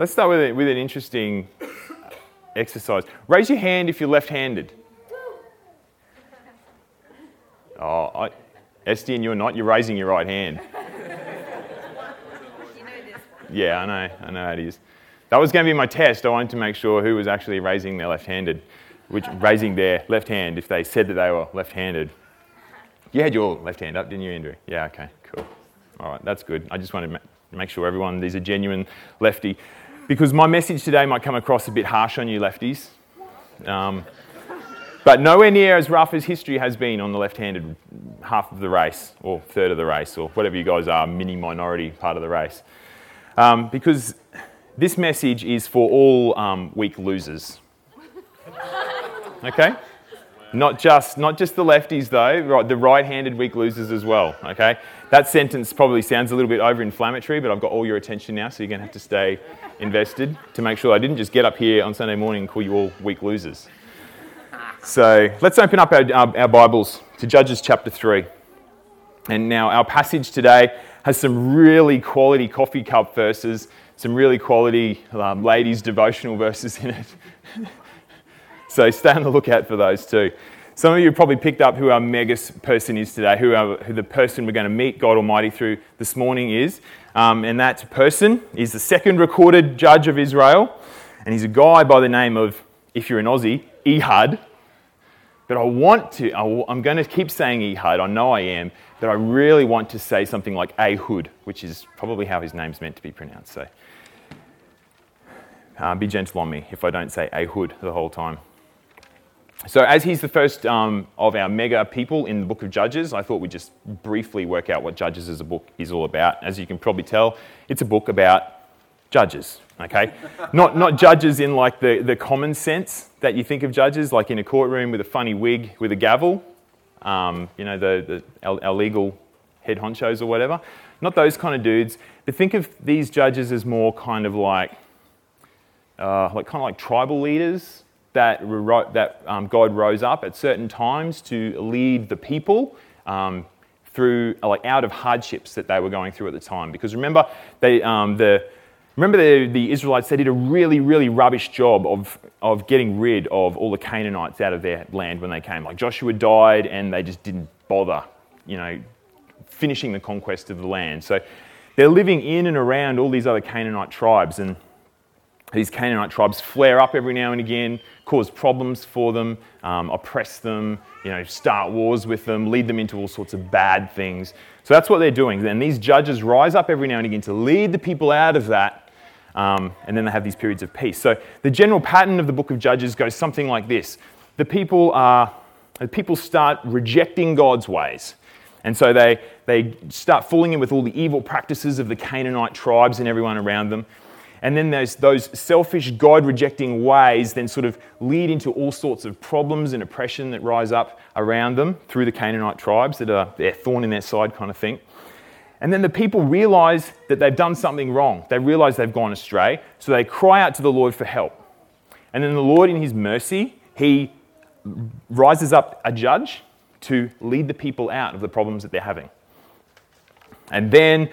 Let's start with, with an interesting exercise. Raise your hand if you're left handed. Oh, I, Estienne, you're not. You're raising your right hand. Yeah, I know. I know how it is. That was going to be my test. I wanted to make sure who was actually raising their left-handed, which raising their left hand if they said that they were left-handed. You had your left hand up, didn't you, Andrew? Yeah. Okay. Cool. All right. That's good. I just wanted to make sure everyone is a genuine lefty, because my message today might come across a bit harsh on you lefties. Um, but nowhere near as rough as history has been on the left handed half of the race, or third of the race, or whatever you guys are, mini minority part of the race. Um, because this message is for all um, weak losers. Okay? Not just, not just the lefties, though, right, the right handed weak losers as well. Okay? That sentence probably sounds a little bit over inflammatory, but I've got all your attention now, so you're going to have to stay invested to make sure I didn't just get up here on Sunday morning and call you all weak losers. So let's open up our, our, our Bibles to Judges chapter 3. And now our passage today has some really quality coffee cup verses, some really quality um, ladies' devotional verses in it. so stay on the lookout for those too. Some of you probably picked up who our mega person is today, who, our, who the person we're going to meet God Almighty through this morning is. Um, and that person is the second recorded judge of Israel. And he's a guy by the name of, if you're an Aussie, Ehud. But I want to, I'm going to keep saying Ehud, I know I am, but I really want to say something like Ehud, which is probably how his name's meant to be pronounced. So uh, be gentle on me if I don't say Ehud the whole time. So, as he's the first um, of our mega people in the book of Judges, I thought we'd just briefly work out what Judges as a book is all about. As you can probably tell, it's a book about judges, okay? not, not judges in like the, the common sense that you think of judges, like in a courtroom with a funny wig with a gavel um, you know, the, the, our, our legal head honchos or whatever. Not those kind of dudes, but think of these judges as more kind of like, uh, like kind of like tribal leaders that, that um, God rose up at certain times to lead the people um, through, like, out of hardships that they were going through at the time. Because remember, they, um, the, Remember, the, the, Israelites, they did a really, really rubbish job of, of getting rid of all the Canaanites out of their land when they came. Like Joshua died and they just didn't bother, you know, finishing the conquest of the land. So they're living in and around all these other Canaanite tribes. And these Canaanite tribes flare up every now and again, cause problems for them, um, oppress them, you know, start wars with them, lead them into all sorts of bad things. So that's what they're doing. And these judges rise up every now and again to lead the people out of that. Um, and then they have these periods of peace. So the general pattern of the book of Judges goes something like this the people, are, the people start rejecting God's ways. And so they, they start falling in with all the evil practices of the Canaanite tribes and everyone around them. And then those, those selfish, God rejecting ways then sort of lead into all sorts of problems and oppression that rise up around them through the Canaanite tribes that are their thorn in their side kind of thing. And then the people realize that they've done something wrong. They realize they've gone astray. So they cry out to the Lord for help. And then the Lord, in his mercy, he rises up a judge to lead the people out of the problems that they're having. And then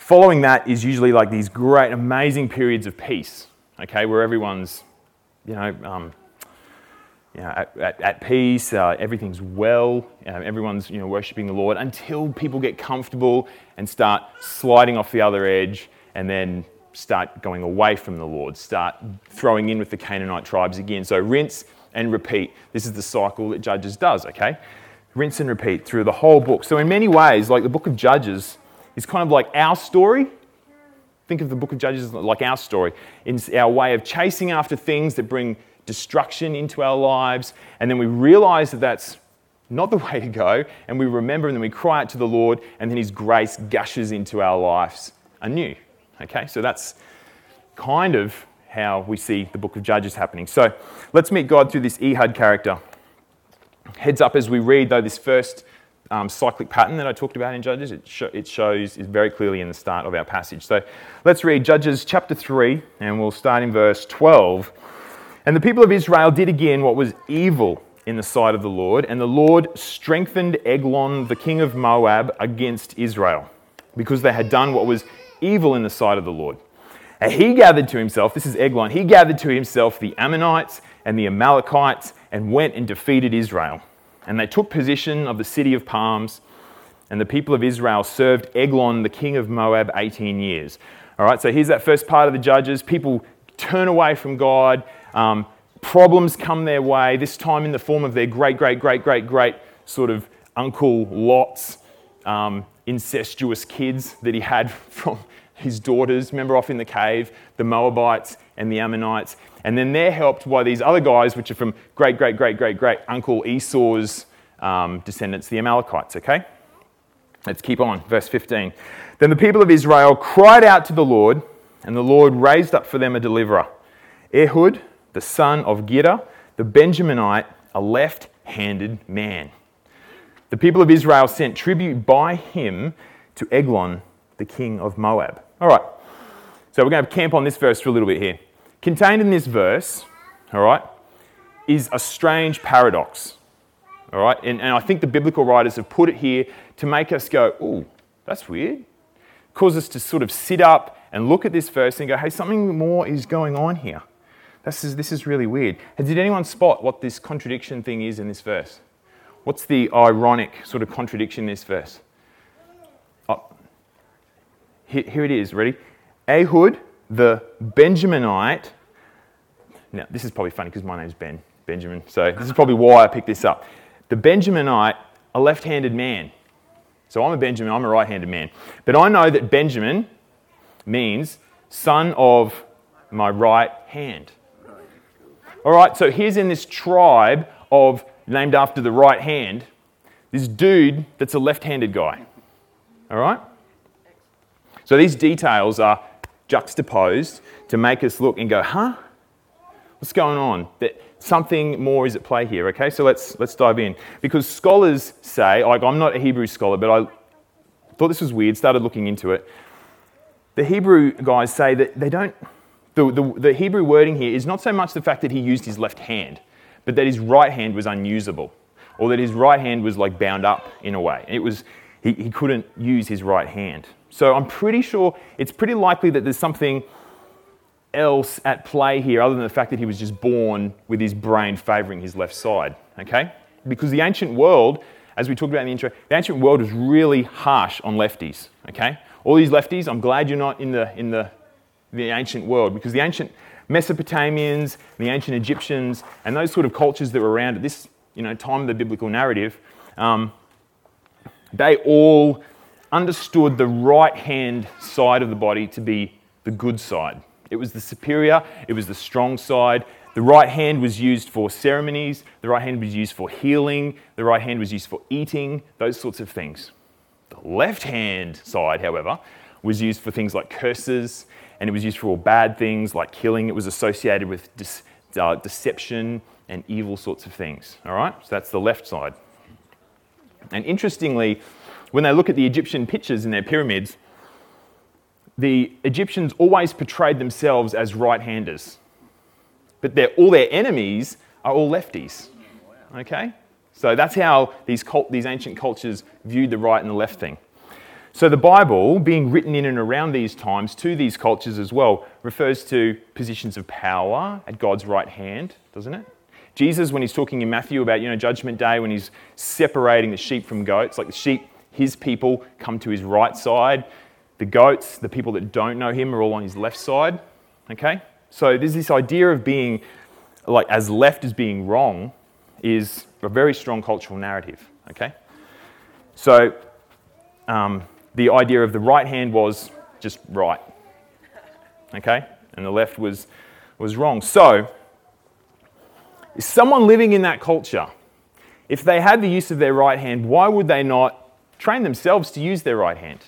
following that is usually like these great, amazing periods of peace, okay, where everyone's, you know, um, you know, at, at, at peace, uh, everything's well, uh, everyone's you know, worshipping the Lord until people get comfortable and start sliding off the other edge and then start going away from the Lord, start throwing in with the Canaanite tribes again. So rinse and repeat. This is the cycle that Judges does, okay? Rinse and repeat through the whole book. So, in many ways, like the book of Judges is kind of like our story. Think of the book of Judges like our story. It's our way of chasing after things that bring destruction into our lives, and then we realize that that's not the way to go, and we remember and then we cry out to the Lord, and then His grace gushes into our lives anew. Okay, so that's kind of how we see the book of Judges happening. So let's meet God through this Ehud character. Heads up as we read, though, this first um, cyclic pattern that I talked about in Judges, it, sh- it shows is very clearly in the start of our passage. So let's read Judges chapter 3, and we'll start in verse 12. And the people of Israel did again what was evil in the sight of the Lord, and the Lord strengthened Eglon, the king of Moab, against Israel, because they had done what was evil in the sight of the Lord. And he gathered to himself, this is Eglon, he gathered to himself the Ammonites and the Amalekites and went and defeated Israel. And they took possession of the city of palms, and the people of Israel served Eglon, the king of Moab, 18 years. All right, so here's that first part of the Judges. People turn away from God, um, problems come their way, this time in the form of their great, great, great, great, great sort of uncle Lot's um, incestuous kids that he had from his daughters. Remember, off in the cave, the Moabites and the Ammonites. And then they're helped by these other guys, which are from great, great, great, great, great uncle Esau's um, descendants, the Amalekites, okay? Let's keep on. Verse 15. Then the people of Israel cried out to the Lord, and the Lord raised up for them a deliverer Ehud, the son of Giddah, the Benjaminite, a left handed man. The people of Israel sent tribute by him to Eglon, the king of Moab. All right, so we're going to camp on this verse for a little bit here. Contained in this verse, all right, is a strange paradox. All right, and, and I think the biblical writers have put it here to make us go, ooh, that's weird. Cause us to sort of sit up and look at this verse and go, hey, something more is going on here. This is, this is really weird. And did anyone spot what this contradiction thing is in this verse? What's the ironic sort of contradiction in this verse? Here, here it is. Ready? Ehud, the Benjaminite. Now, this is probably funny because my name's Ben, Benjamin. So this is probably why I picked this up. The Benjaminite, a left handed man. So I'm a Benjamin, I'm a right handed man. But I know that Benjamin means son of my right hand. All right, so here's in this tribe of named after the right hand, this dude that's a left handed guy. All right? So these details are juxtaposed to make us look and go, huh? What's going on? That something more is at play here, okay? So let's, let's dive in. Because scholars say, like, I'm not a Hebrew scholar, but I thought this was weird, started looking into it. The Hebrew guys say that they don't, the, the, the Hebrew wording here is not so much the fact that he used his left hand, but that his right hand was unusable, or that his right hand was like bound up in a way. It was, he, he couldn't use his right hand. So I'm pretty sure it's pretty likely that there's something else at play here other than the fact that he was just born with his brain favoring his left side, okay? Because the ancient world, as we talked about in the intro, the ancient world was really harsh on lefties, okay? All these lefties, I'm glad you're not in the, in the, the ancient world because the ancient Mesopotamians, the ancient Egyptians, and those sort of cultures that were around at this you know, time of the biblical narrative, um, they all understood the right hand side of the body to be the good side. It was the superior, it was the strong side. The right hand was used for ceremonies, the right hand was used for healing, the right hand was used for eating, those sorts of things. The left hand side, however, was used for things like curses and it was used for all bad things like killing. It was associated with uh, deception and evil sorts of things. All right, so that's the left side. And interestingly, when they look at the Egyptian pictures in their pyramids, the Egyptians always portrayed themselves as right handers, but all their enemies are all lefties. Okay? So that's how these, cult, these ancient cultures viewed the right and the left thing. So the Bible, being written in and around these times to these cultures as well, refers to positions of power at God's right hand, doesn't it? Jesus, when he's talking in Matthew about, you know, Judgment Day, when he's separating the sheep from goats, like the sheep, his people come to his right side. The goats, the people that don't know him, are all on his left side. Okay? So there's this idea of being like as left as being wrong is a very strong cultural narrative. Okay? So um, the idea of the right hand was just right. Okay? And the left was, was wrong. So, someone living in that culture, if they had the use of their right hand, why would they not train themselves to use their right hand?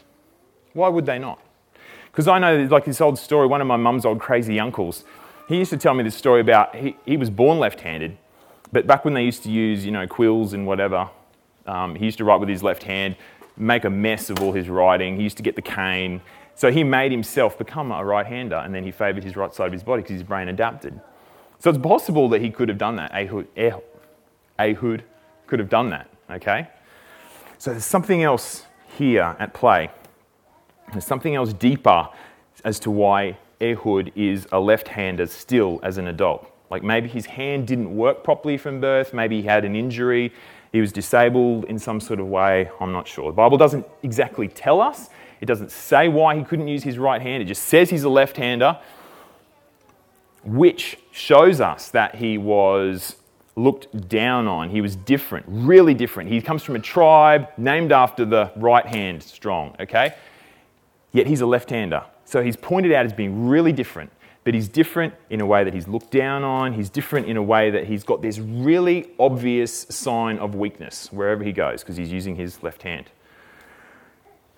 Why would they not? Because I know, like this old story, one of my mum's old crazy uncles, he used to tell me this story about he, he was born left handed, but back when they used to use, you know, quills and whatever, um, he used to write with his left hand make a mess of all his writing. He used to get the cane. So he made himself become a right hander and then he favoured his right side of his body because his brain adapted. So it's possible that he could have done that. Ehud, Ehud could have done that, okay? So there's something else here at play. There's something else deeper as to why Ehud is a left hander still as an adult. Like maybe his hand didn't work properly from birth, maybe he had an injury, he was disabled in some sort of way, I'm not sure. The Bible doesn't exactly tell us, it doesn't say why he couldn't use his right hand, it just says he's a left hander, which shows us that he was looked down on. He was different, really different. He comes from a tribe named after the right hand strong, okay? Yet he's a left hander. So he's pointed out as being really different, but he's different in a way that he's looked down on. He's different in a way that he's got this really obvious sign of weakness wherever he goes because he's using his left hand.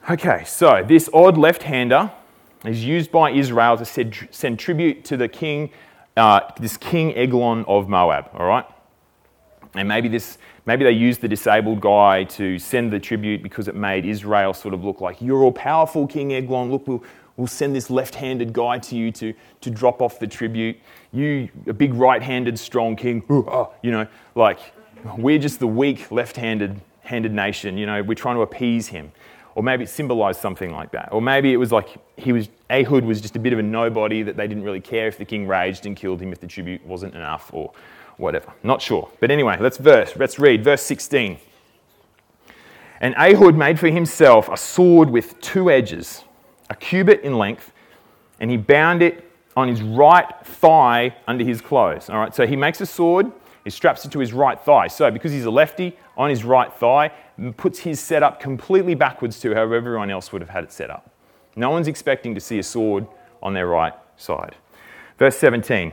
Okay, so this odd left hander is used by Israel to send, tribute to the king, uh, this King Eglon of Moab, all right? And maybe, this, maybe they used the disabled guy to send the tribute because it made Israel sort of look like, you're all powerful, King Eglon. Look, we'll, we'll send this left handed guy to you to, to drop off the tribute. You, a big right handed, strong king, you know, like we're just the weak left handed handed nation. You know, we're trying to appease him. Or maybe it symbolized something like that. Or maybe it was like he was, Ehud was just a bit of a nobody that they didn't really care if the king raged and killed him if the tribute wasn't enough. Or whatever. Not sure. But anyway, let's verse. Let's read verse 16. And Ehud made for himself a sword with two edges, a cubit in length, and he bound it on his right thigh under his clothes. All right, so he makes a sword, he straps it to his right thigh. So because he's a lefty, on his right thigh, puts his setup completely backwards to how everyone else would have had it set up. No one's expecting to see a sword on their right side. Verse 17.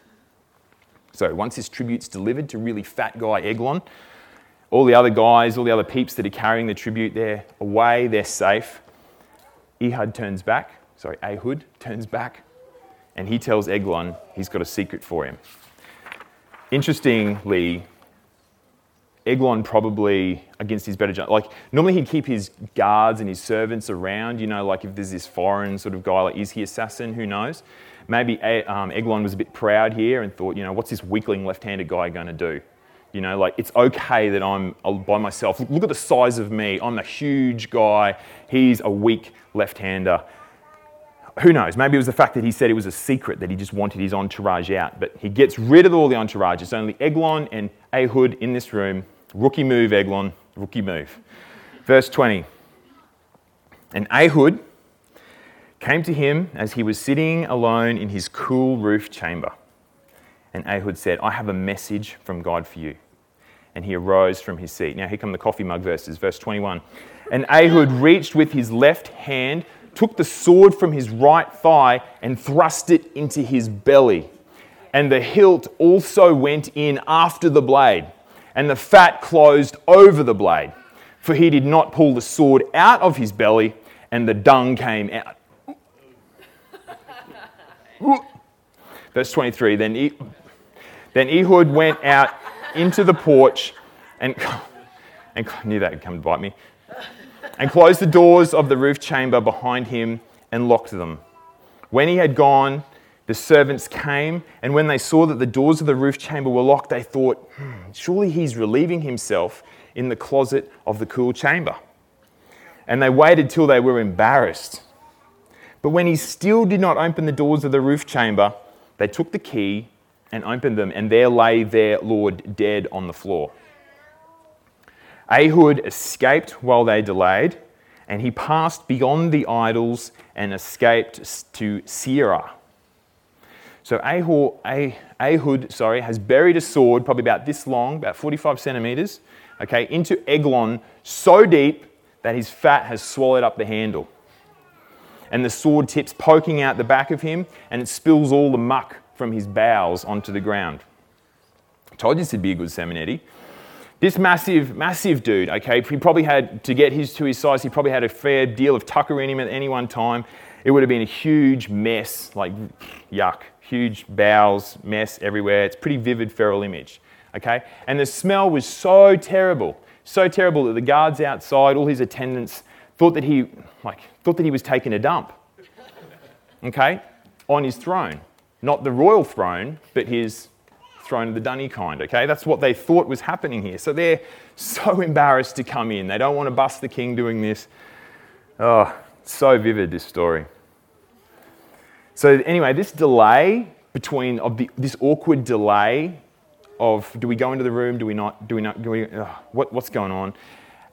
So once this tribute's delivered to really fat guy Eglon, all the other guys, all the other peeps that are carrying the tribute, they're away, they're safe. Ehud turns back, sorry, Ehud turns back, and he tells Eglon he's got a secret for him. Interestingly, Eglon probably against his better judgment. Like normally he'd keep his guards and his servants around. You know, like if there's this foreign sort of guy, like is he assassin? Who knows? Maybe um, Eglon was a bit proud here and thought, you know, what's this weakling left-handed guy going to do? You know, like it's okay that I'm by myself. Look at the size of me. I'm a huge guy. He's a weak left-hander. Who knows? Maybe it was the fact that he said it was a secret that he just wanted his entourage out. But he gets rid of all the entourage. It's only Eglon and Ehud in this room. Rookie move, Eglon. Rookie move. Verse 20. And Ehud came to him as he was sitting alone in his cool roof chamber. And Ehud said, I have a message from God for you. And he arose from his seat. Now, here come the coffee mug verses, verse 21. And Ehud reached with his left hand, took the sword from his right thigh, and thrust it into his belly. And the hilt also went in after the blade, and the fat closed over the blade. For he did not pull the sword out of his belly, and the dung came out. Verse 23 Then, e- then Ehud went out into the porch and, and knew that would come to bite me, and closed the doors of the roof chamber behind him and locked them. When he had gone, the servants came, and when they saw that the doors of the roof chamber were locked, they thought, hmm, surely he's relieving himself in the closet of the cool chamber. And they waited till they were embarrassed but when he still did not open the doors of the roof chamber, they took the key and opened them, and there lay their Lord dead on the floor. Ehud escaped while they delayed, and he passed beyond the idols and escaped to Seirah. So Ehud, sorry, has buried a sword, probably about this long, about 45 centimeters, okay, into Eglon so deep that his fat has swallowed up the handle and the sword tips poking out the back of him, and it spills all the muck from his bowels onto the ground. I told you this would be a good Seminetti. This massive, massive dude, okay, he probably had, to get his to his size, he probably had a fair deal of tucker in him at any one time. it would have been a huge mess, like yuck, huge bowels, mess everywhere. It's pretty vivid feral image. Okay? And the smell was so terrible, so terrible that the guards outside, all his attendants, thought that he, like, thought that he was taking a dump. Okay? On his throne. Not the royal throne, but his throne of the dunny kind. Okay? That's what they thought was happening here. So they're so embarrassed to come in. They don't want to bust the king doing this. Oh, so vivid, this story. So, anyway, this delay between, of the, this awkward delay of do we go into the room, do we not, do we not, do we, uh, what, what's going on?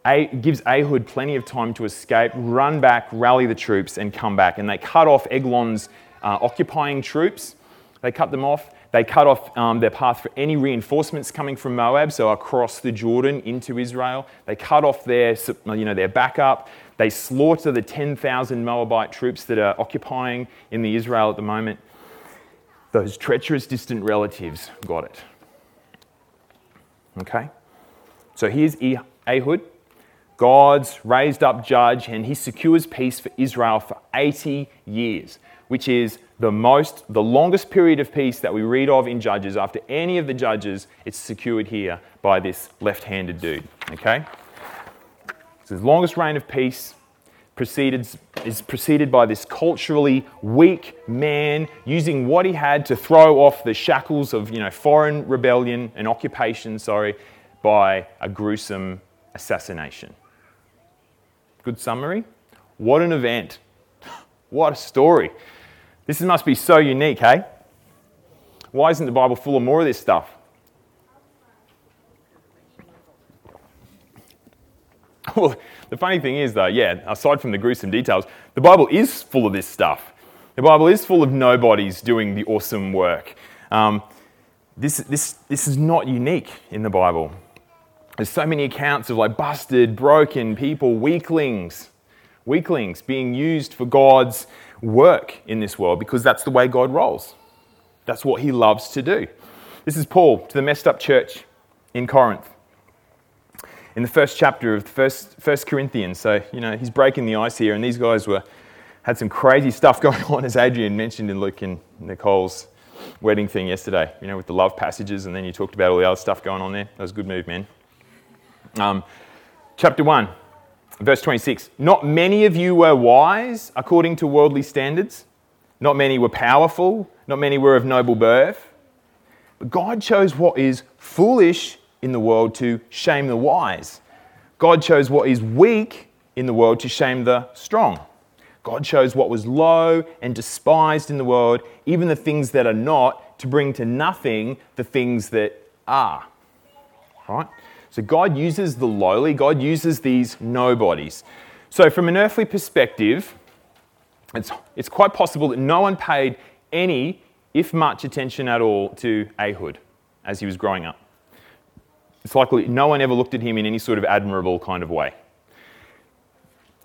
Gives Ehud plenty of time to escape, run back, rally the troops, and come back. And they cut off Eglon's uh, occupying troops. They cut them off. They cut off um, their path for any reinforcements coming from Moab, so across the Jordan into Israel. They cut off their, you know, their backup. They slaughter the 10,000 Moabite troops that are occupying in the Israel at the moment. Those treacherous distant relatives got it. Okay? So here's Ehud, God's raised up judge, and he secures peace for Israel for 80 years, which is the most, the longest period of peace that we read of in Judges. After any of the judges, it's secured here by this left handed dude. Okay? So his longest reign of peace preceded, is preceded by this culturally weak man using what he had to throw off the shackles of you know, foreign rebellion and occupation, sorry, by a gruesome assassination. Good summary? What an event. What a story. This must be so unique, hey? Why isn't the Bible full of more of this stuff? Well, the funny thing is, though, yeah, aside from the gruesome details, the Bible is full of this stuff. The Bible is full of nobodies doing the awesome work. Um, this, this, this is not unique in the Bible. There's so many accounts of like busted, broken people, weaklings, weaklings being used for God's work in this world because that's the way God rolls. That's what he loves to do. This is Paul to the messed up church in Corinth in the first chapter of first, first Corinthians. So, you know, he's breaking the ice here, and these guys were, had some crazy stuff going on, as Adrian mentioned in Luke and Nicole's wedding thing yesterday, you know, with the love passages, and then you talked about all the other stuff going on there. That was a good move, man. Um, chapter 1, verse 26. Not many of you were wise according to worldly standards. Not many were powerful. Not many were of noble birth. But God chose what is foolish in the world to shame the wise. God chose what is weak in the world to shame the strong. God chose what was low and despised in the world, even the things that are not, to bring to nothing the things that are. Right? So God uses the lowly, God uses these nobodies. So, from an earthly perspective, it's, it's quite possible that no one paid any, if much, attention at all to Ehud as he was growing up. It's likely no one ever looked at him in any sort of admirable kind of way.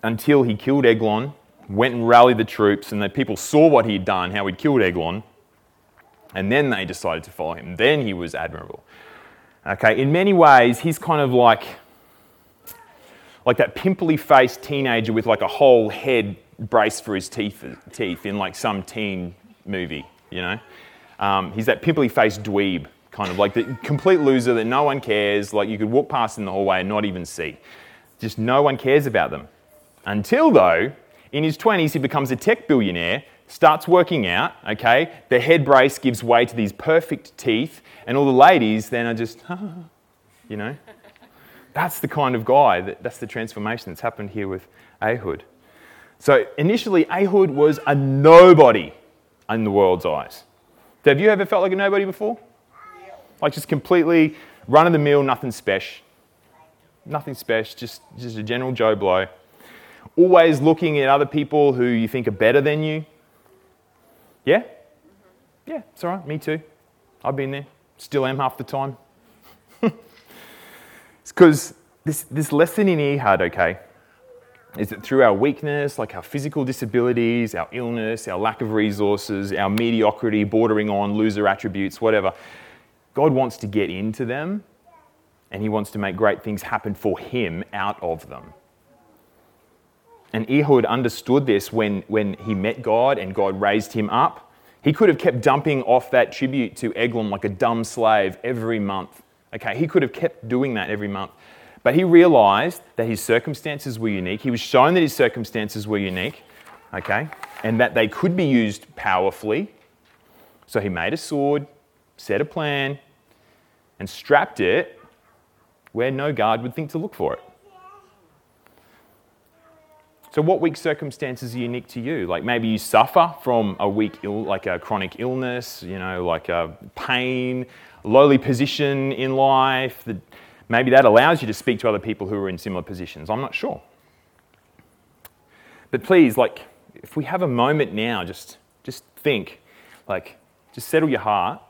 Until he killed Eglon, went and rallied the troops, and the people saw what he'd done, how he'd killed Eglon, and then they decided to follow him. Then he was admirable. Okay, in many ways, he's kind of like, like that pimply faced teenager with like a whole head brace for his teeth, teeth in like some teen movie, you know? Um, he's that pimply faced dweeb kind of like the complete loser that no one cares, like you could walk past in the hallway and not even see. Just no one cares about them. Until, though, in his 20s, he becomes a tech billionaire, starts working out, okay? The head brace gives way to these perfect teeth, and all the ladies then are just, you know? That's the kind of guy, that, that's the transformation that's happened here with Ehud. So initially, Ehud was a nobody in the world's eyes. Have you ever felt like a nobody before? Like just completely run of the mill, nothing special. Nothing special, just, just a general Joe Blow. Always looking at other people who you think are better than you. Yeah? Yeah, it's all right, me too. I've been there, still am half the time. it's because this, this lesson in Ehud, okay, is that through our weakness, like our physical disabilities, our illness, our lack of resources, our mediocrity, bordering on loser attributes, whatever, God wants to get into them and He wants to make great things happen for Him out of them. And Ehud understood this when, when he met God and God raised him up. He could have kept dumping off that tribute to Eglon like a dumb slave every month. Okay, he could have kept doing that every month. But he realized that his circumstances were unique. He was shown that his circumstances were unique, okay, and that they could be used powerfully. So he made a sword, set a plan, and strapped it where no guard would think to look for it. So, what weak circumstances are unique to you? Like maybe you suffer from a weak, Ill, like a chronic illness, you know, like a pain, lowly position in life. That maybe that allows you to speak to other people who are in similar positions. I'm not sure. But please, like, if we have a moment now, just just think, like, just settle your heart.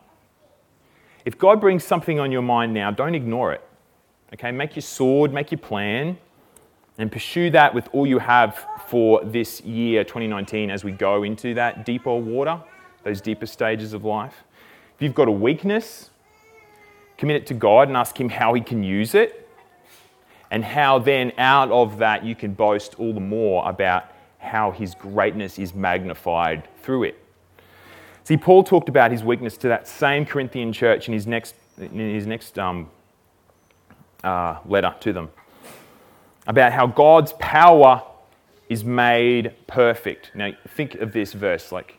If God brings something on your mind now, don't ignore it. Okay, make your sword, make your plan and pursue that with all you have for this year, 2019, as we go into that deeper water, those deeper stages of life. If you've got a weakness, commit it to God and ask Him how He can use it, and how then out of that you can boast all the more about how His greatness is magnified through it. See, Paul talked about his weakness to that same Corinthian church in his next, in his next um, uh, letter to them about how God's power is made perfect. Now, think of this verse like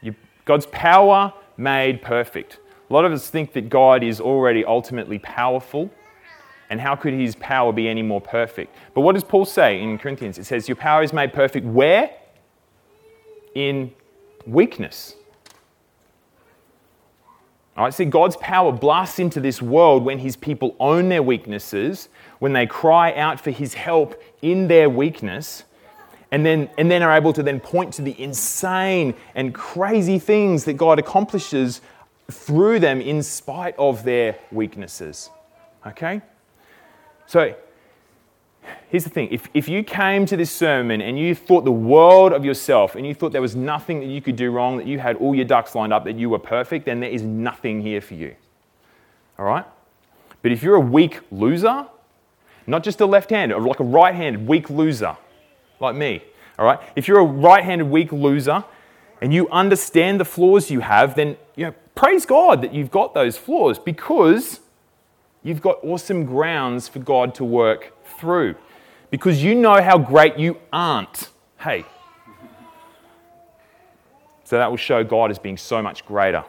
you, God's power made perfect. A lot of us think that God is already ultimately powerful, and how could his power be any more perfect? But what does Paul say in Corinthians? It says, Your power is made perfect where? In weakness. Right, see, God's power blasts into this world when his people own their weaknesses, when they cry out for his help in their weakness, and then, and then are able to then point to the insane and crazy things that God accomplishes through them in spite of their weaknesses. Okay? So, here's the thing if, if you came to this sermon and you thought the world of yourself and you thought there was nothing that you could do wrong, that you had all your ducks lined up, that you were perfect, then there is nothing here for you. All right? But if you're a weak loser, not just a left handed, or like a right handed weak loser, like me, all right? If you're a right handed weak loser and you understand the flaws you have, then you know, praise God that you've got those flaws because you've got awesome grounds for God to work through because you know how great you aren't. Hey. So that will show God as being so much greater.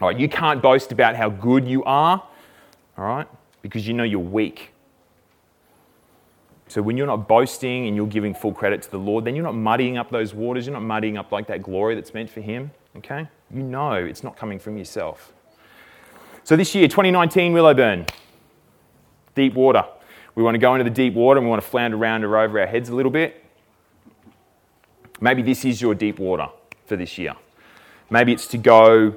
All right, you can't boast about how good you are, all right, because you know you're weak. So when you're not boasting and you're giving full credit to the Lord, then you're not muddying up those waters. You're not muddying up like that glory that's meant for Him, okay? You know it's not coming from yourself. So this year, 2019, Willowburn, deep water. We want to go into the deep water and we want to flounder around or over our heads a little bit. Maybe this is your deep water for this year. Maybe it's to go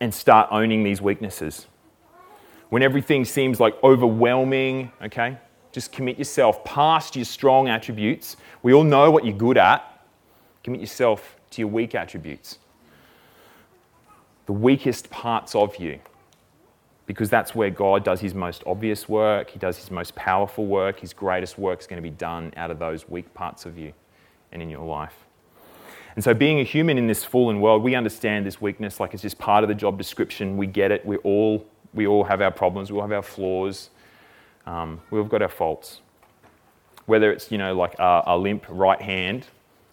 and start owning these weaknesses. When everything seems like overwhelming, okay, just commit yourself past your strong attributes. We all know what you're good at. Commit yourself to your weak attributes, the weakest parts of you because that's where God does his most obvious work, he does his most powerful work, his greatest work is going to be done out of those weak parts of you and in your life. And so, being a human in this fallen world, we understand this weakness like it's just part of the job description. We get it. We all, we all have our problems, we all have our flaws, um, we've got our faults. Whether it's, you know, like a, a limp right hand,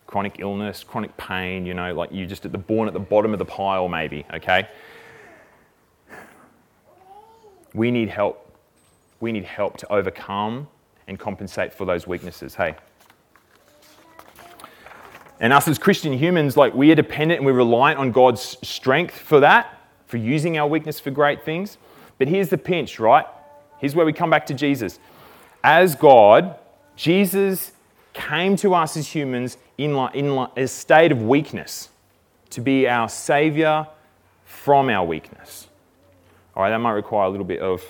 chronic illness, chronic pain, you know, like you're just at the born at the bottom of the pile, maybe, okay? We need help. We need help to overcome and compensate for those weaknesses. Hey. And us as Christian humans, like we are dependent and we're reliant on God's strength for that, for using our weakness for great things. But here's the pinch, right? Here's where we come back to Jesus. As God, Jesus came to us as humans in, in a state of weakness to be our Savior from our weakness. All right, that might require a little bit of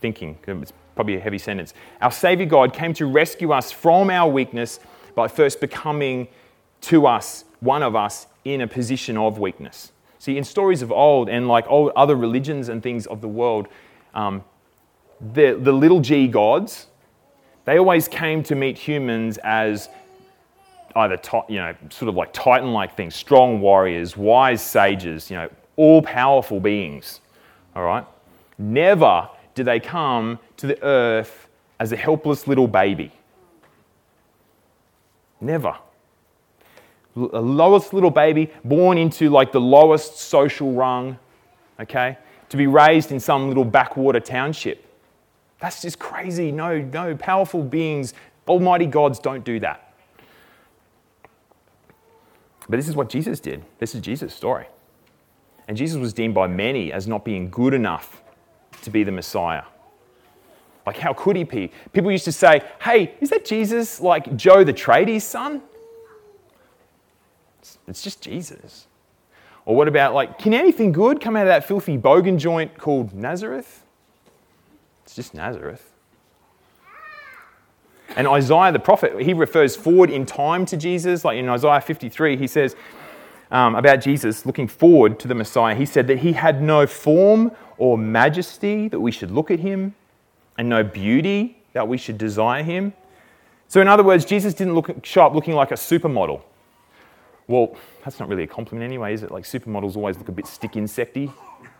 thinking. It's probably a heavy sentence. Our Savior God came to rescue us from our weakness by first becoming to us, one of us, in a position of weakness. See, in stories of old and like all other religions and things of the world, um, the, the little g gods, They always came to meet humans as either, you know, sort of like titan like things, strong warriors, wise sages, you know, all powerful beings. All right? Never do they come to the earth as a helpless little baby. Never. A lowest little baby, born into like the lowest social rung, okay? To be raised in some little backwater township. That's just crazy. No, no, powerful beings, almighty gods don't do that. But this is what Jesus did. This is Jesus' story. And Jesus was deemed by many as not being good enough to be the Messiah. Like, how could he be? People used to say, hey, is that Jesus like Joe the tradie's son? It's just Jesus. Or what about, like, can anything good come out of that filthy bogan joint called Nazareth? It's just Nazareth. And Isaiah the prophet, he refers forward in time to Jesus. Like in Isaiah 53, he says um, about Jesus looking forward to the Messiah, he said that he had no form or majesty that we should look at him, and no beauty that we should desire him. So, in other words, Jesus didn't look, show up looking like a supermodel. Well, that's not really a compliment anyway, is it? Like supermodels always look a bit stick insecty,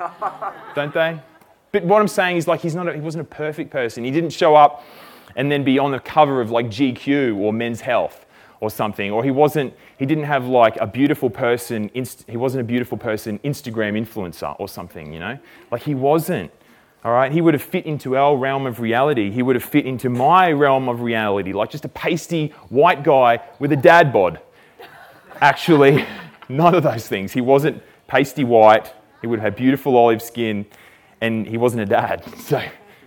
don't they? But what I'm saying is like he's not a, he wasn't a perfect person. He didn't show up and then be on the cover of like GQ or Men's Health or something. Or he wasn't he didn't have like a beautiful person he wasn't a beautiful person Instagram influencer or something, you know? Like he wasn't. All right, he would have fit into our realm of reality. He would have fit into my realm of reality, like just a pasty white guy with a dad bod. Actually, none of those things. He wasn't pasty white. He would have had beautiful olive skin, and he wasn't a dad. So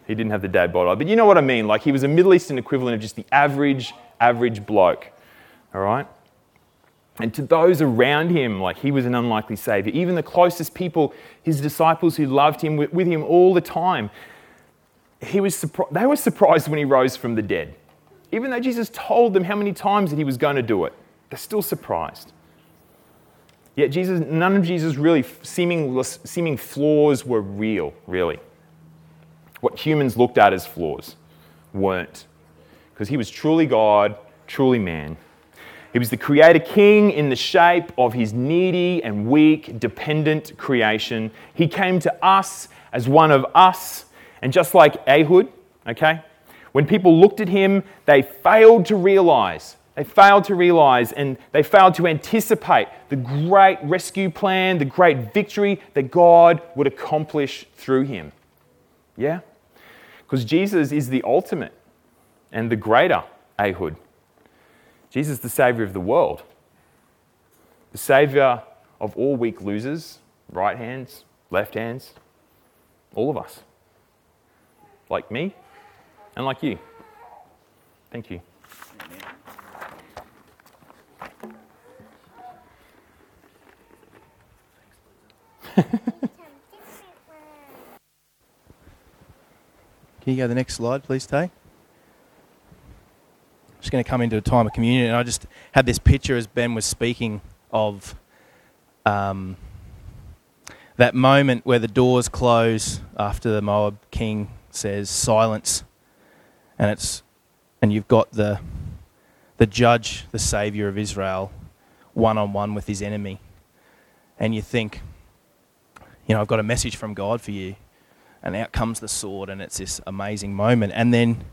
he didn't have the dad bod. But you know what I mean? Like he was a Middle Eastern equivalent of just the average, average bloke. All right? And to those around him, like he was an unlikely savior. Even the closest people, his disciples who loved him with, him all the time, he was surpri- they were surprised when he rose from the dead. Even though Jesus told them how many times that he was going to do it, they're still surprised. Yet Jesus, none of Jesus' really seeming, seeming flaws were real, really. What humans looked at as flaws weren't. Because he was truly God, truly man. He was the creator king in the shape of his needy and weak, dependent creation. He came to us as one of us. And just like Ehud, okay, when people looked at him, they failed to realize, they failed to realize and they failed to anticipate the great rescue plan, the great victory that God would accomplish through him. Yeah? Because Jesus is the ultimate and the greater Ehud. Jesus is the Savior of the world, the Savior of all weak losers, right hands, left hands, all of us. Like me and like you. Thank you. Can you go to the next slide, please, Tay? Going to come into a time of communion, and I just had this picture as Ben was speaking of um, that moment where the doors close after the Moab king says silence, and it's and you've got the the judge, the savior of Israel, one on one with his enemy, and you think, you know, I've got a message from God for you and out comes the sword, and it's this amazing moment. And then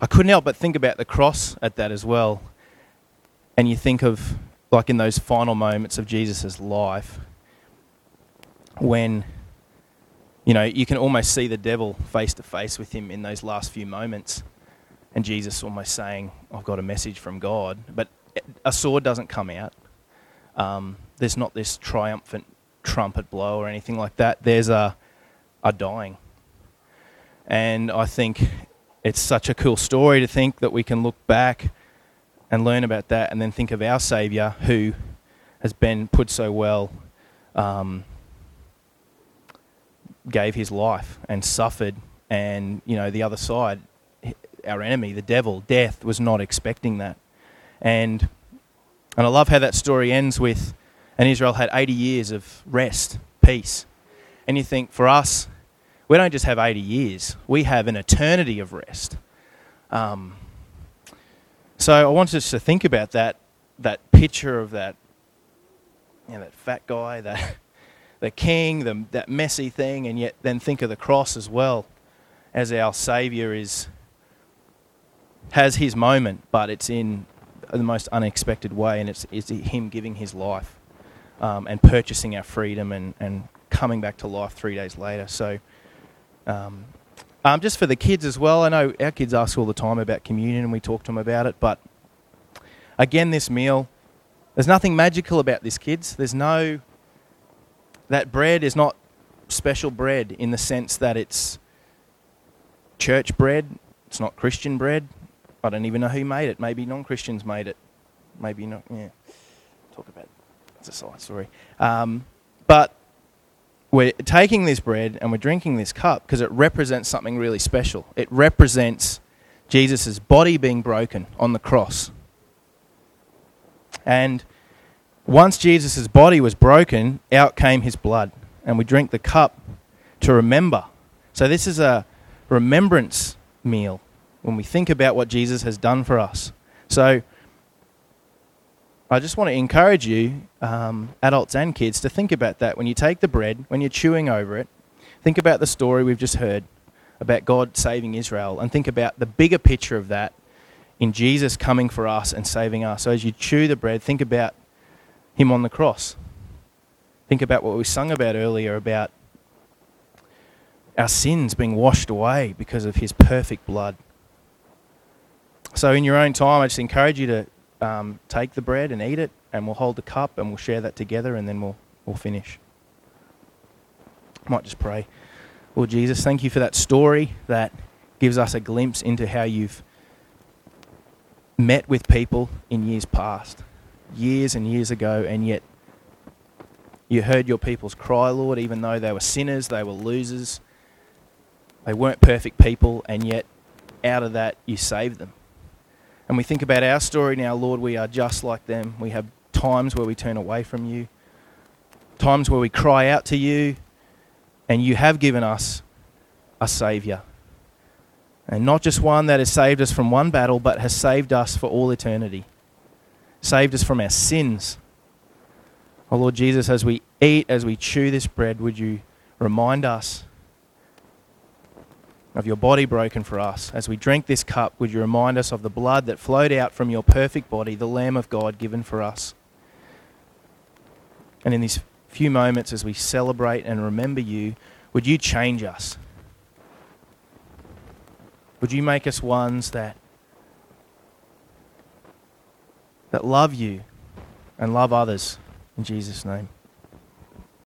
I couldn't help but think about the cross at that as well. And you think of, like, in those final moments of Jesus' life, when, you know, you can almost see the devil face to face with him in those last few moments. And Jesus almost saying, I've got a message from God. But a sword doesn't come out. Um, there's not this triumphant trumpet blow or anything like that. There's a, a dying and I think it's such a cool story to think that we can look back and learn about that and then think of our Saviour who has been put so well, um, gave his life and suffered. And, you know, the other side, our enemy, the devil, death, was not expecting that. And, and I love how that story ends with, and Israel had 80 years of rest, peace. And you think, for us, we don't just have 80 years, we have an eternity of rest. Um, So I wanted us to think about that, that picture of that, you know, that fat guy, that the king, the, that messy thing, and yet then think of the cross as well, as our Saviour is has his moment, but it's in the most unexpected way, and it's, it's him giving his life um, and purchasing our freedom and, and coming back to life three days later. So, um, um, just for the kids as well, I know our kids ask all the time about communion and we talk to them about it, but again, this meal, there's nothing magical about this, kids. There's no. That bread is not special bread in the sense that it's church bread, it's not Christian bread. I don't even know who made it. Maybe non Christians made it. Maybe not. Yeah. Talk about It's a side story. Um, but we're taking this bread and we're drinking this cup because it represents something really special. It represents Jesus' body being broken on the cross. And once Jesus' body was broken, out came his blood. And we drink the cup to remember. So this is a remembrance meal when we think about what Jesus has done for us. So I just want to encourage you, um, adults and kids, to think about that when you take the bread, when you're chewing over it. Think about the story we've just heard about God saving Israel, and think about the bigger picture of that in Jesus coming for us and saving us. So as you chew the bread, think about Him on the cross. Think about what we sung about earlier about our sins being washed away because of His perfect blood. So, in your own time, I just encourage you to um, take the bread and eat it, and we'll hold the cup and we'll share that together, and then we'll, we'll finish. Might just pray. Lord Jesus, thank you for that story that gives us a glimpse into how you've met with people in years past, years and years ago, and yet you heard your people's cry, Lord, even though they were sinners, they were losers, they weren't perfect people, and yet out of that you saved them and we think about our story now, Lord, we are just like them. We have times where we turn away from you, times where we cry out to you, and you have given us a Saviour. And not just one that has saved us from one battle, but has saved us for all eternity. Saved us from our sins. Oh Lord Jesus, as we eat, as we chew this bread, would you remind us of your body broken for us. As we drink this cup, would you remind us of the blood that flowed out from your perfect body, the Lamb of God given for us? And in these few moments as we celebrate and remember you, would you change us? Would you make us ones that that love you and love others in Jesus' name?